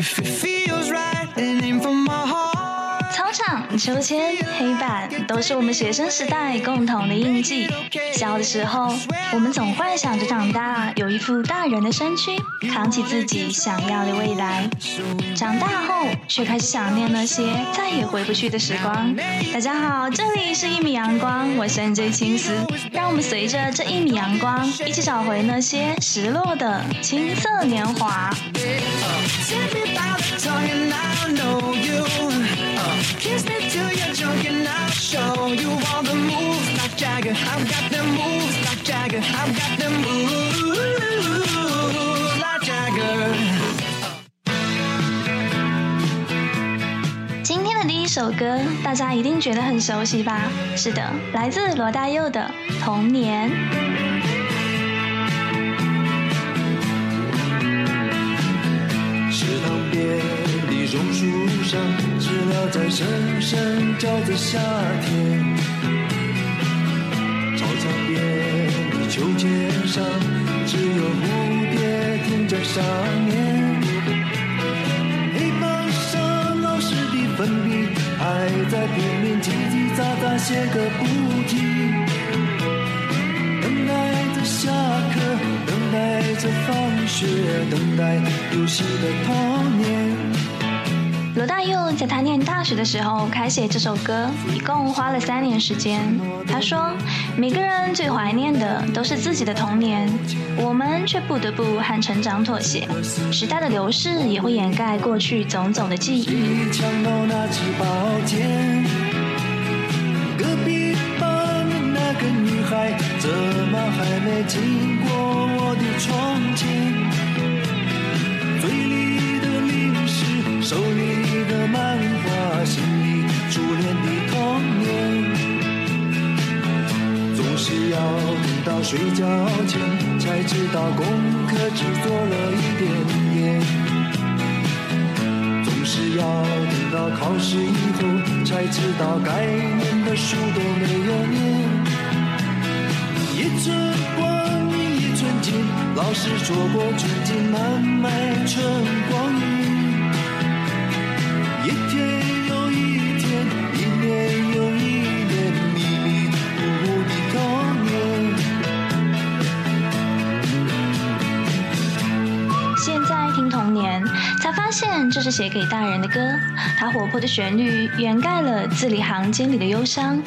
If it feels 秋千、黑板都是我们学生时代共同的印记。小的时候，我们总幻想着长大有一副大人的身躯，扛起自己想要的未来。长大后，却开始想念那些再也回不去的时光。大家好，这里是一米阳光，我是 NJ 青丝。让我们随着这一米阳光，一起找回那些失落的青涩年华。今天的第一首歌，大家一定觉得很熟悉吧？是的，来自罗大佑的《童年》。知了在声声叫着夏天。操场边的秋千上，只有蝴蝶停在上面。黑板上老师的粉笔，还在拼命叽叽喳喳写个不停。等待着下课，等待着放学，等待游戏的童年。罗大佑在他念大学的时候开写这首歌，一共花了三年时间。他说：“每个人最怀念的都是自己的童年，我们却不得不和成长妥协。时代的流逝也会掩盖过去种种的记忆。”隔壁班的那个女孩，怎么还没经过我的窗前？嘴里，手里。的漫画，心里初恋的童年，总是要等到睡觉前才知道功课只做了一点点，总是要等到考试以后才知道该念的书都没有念。一寸光阴一寸金，老师说过寸金难买寸光阴。写给大人的歌。它活泼的旋律掩盖了字里行间里的忧伤。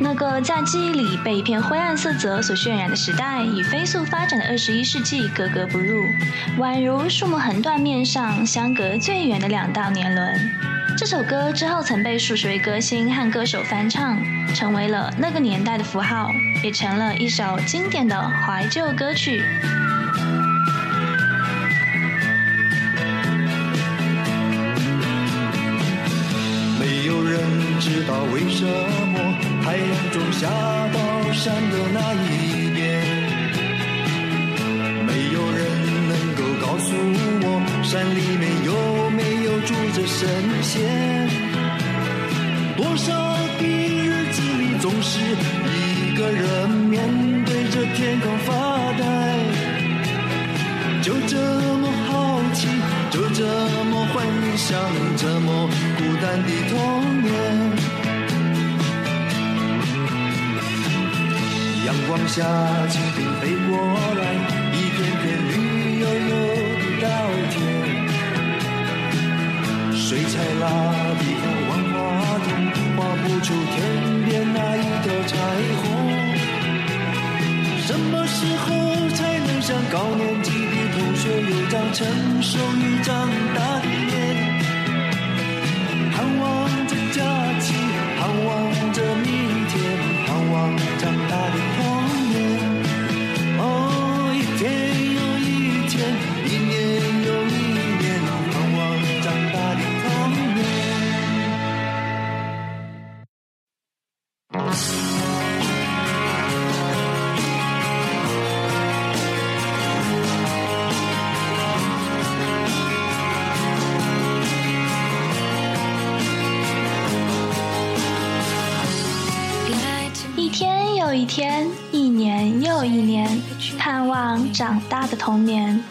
那个在记忆里被一片灰暗色泽所渲染的时代，与飞速发展的二十一世纪格格不入，宛如树木横断面上相隔最远的两道年轮。这首歌之后曾被数十位歌星和歌手翻唱，成为了那个年代的符号，也成了一首经典的怀旧歌曲。道为什么？太阳总下到山的那一边，没有人能够告诉我山里面有没有住着神仙。多少的日子里，总是一个人面对着天空发呆，就这么？好奇，就这么？幻想，这么？孤单的童年。阳光下，蜻蜓飞过来，一片片绿油油的稻田。水彩蜡笔和万花筒，画不出天边那一条彩虹。什么时候才能像高年级的同学，有张成熟与长大又一年，盼望长大的童年。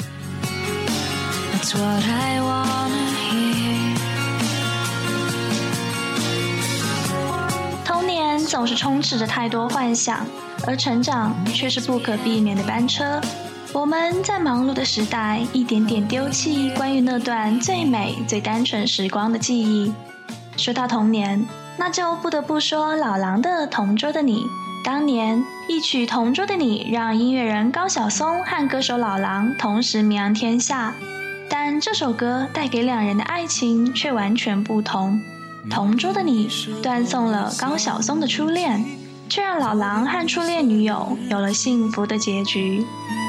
童年总是充斥着太多幻想，而成长却是不可避免的班车。我们在忙碌的时代，一点点丢弃关于那段最美、最单纯时光的记忆。说到童年，那就不得不说老狼的《同桌的你》。当年一曲《同桌的你》，让音乐人高晓松和歌手老狼同时名扬天下。但这首歌带给两人的爱情却完全不同。《同桌的你》断送了高晓松的初恋，却让老狼和初恋女友有了幸福的结局。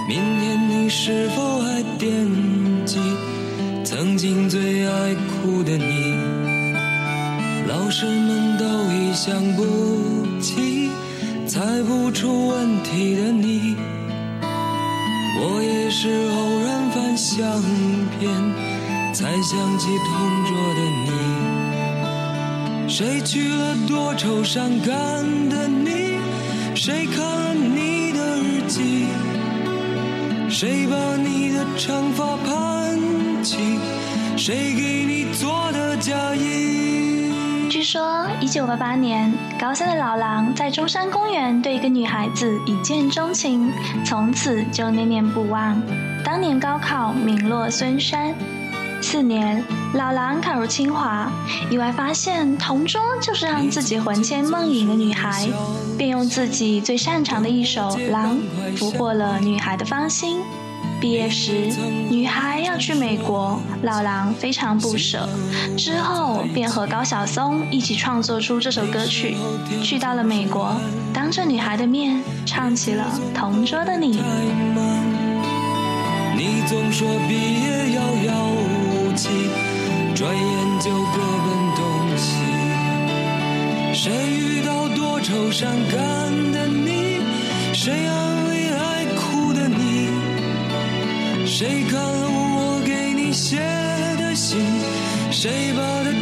明天你是否还惦记曾经最爱哭的你？老师们都已想不起猜不出问题的你。我也是偶然翻相片才想起同桌的你。谁去了多愁善感的你？谁看了你的日记？谁把你的长发盘起？谁给你做的嫁衣？据说，一九八八年，高三的老狼在中山公园对一个女孩子一见钟情，从此就念念不忘。当年高考名落孙山，四年，老狼考入清华，意外发现同桌就是让自己魂牵梦萦的女孩。便用自己最擅长的一首《狼》俘获了女孩的芳心。毕业时，女孩要去美国，老狼非常不舍。之后便和高晓松一起创作出这首歌曲。去到了美国，当着女孩的面唱起了《同桌的你》。你总说毕业遥遥无期，转眼就各奔东西。谁遇到多？愁善感的你，谁安慰谁看了我给你写的信？谁把它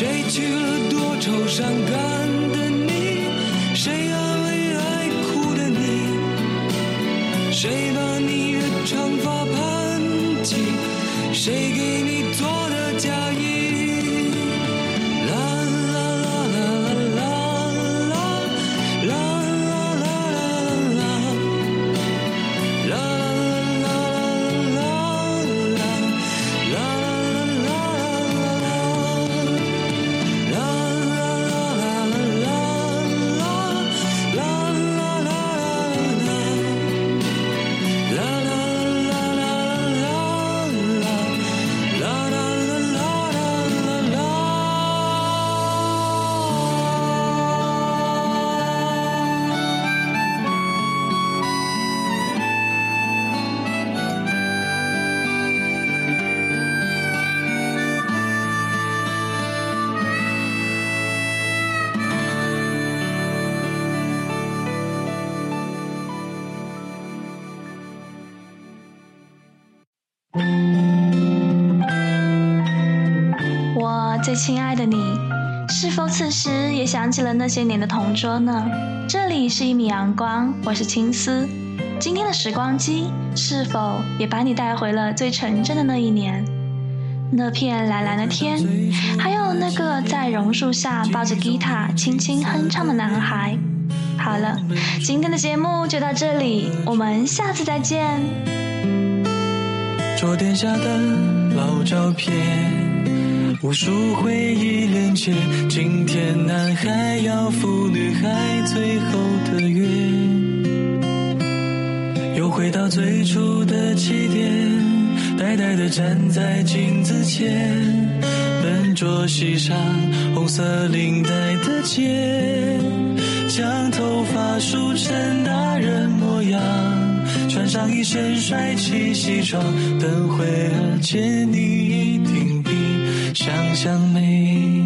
谁去了？多愁善感。亲爱的你，是否此时也想起了那些年的同桌呢？这里是一米阳光，我是青丝。今天的时光机是否也把你带回了最纯真的那一年？那片蓝蓝的天，还有那个在榕树下抱着吉他轻轻哼唱的男孩。好了，今天的节目就到这里，我们下次再见。桌垫下的老照片。无数回忆连接，今天男孩要赴女孩最后的约，又回到最初的起点，呆呆地站在镜子前。笨拙系上，红色领带的结，将头发梳成大人模样，穿上一身帅气西装，等会儿见你一定想象美。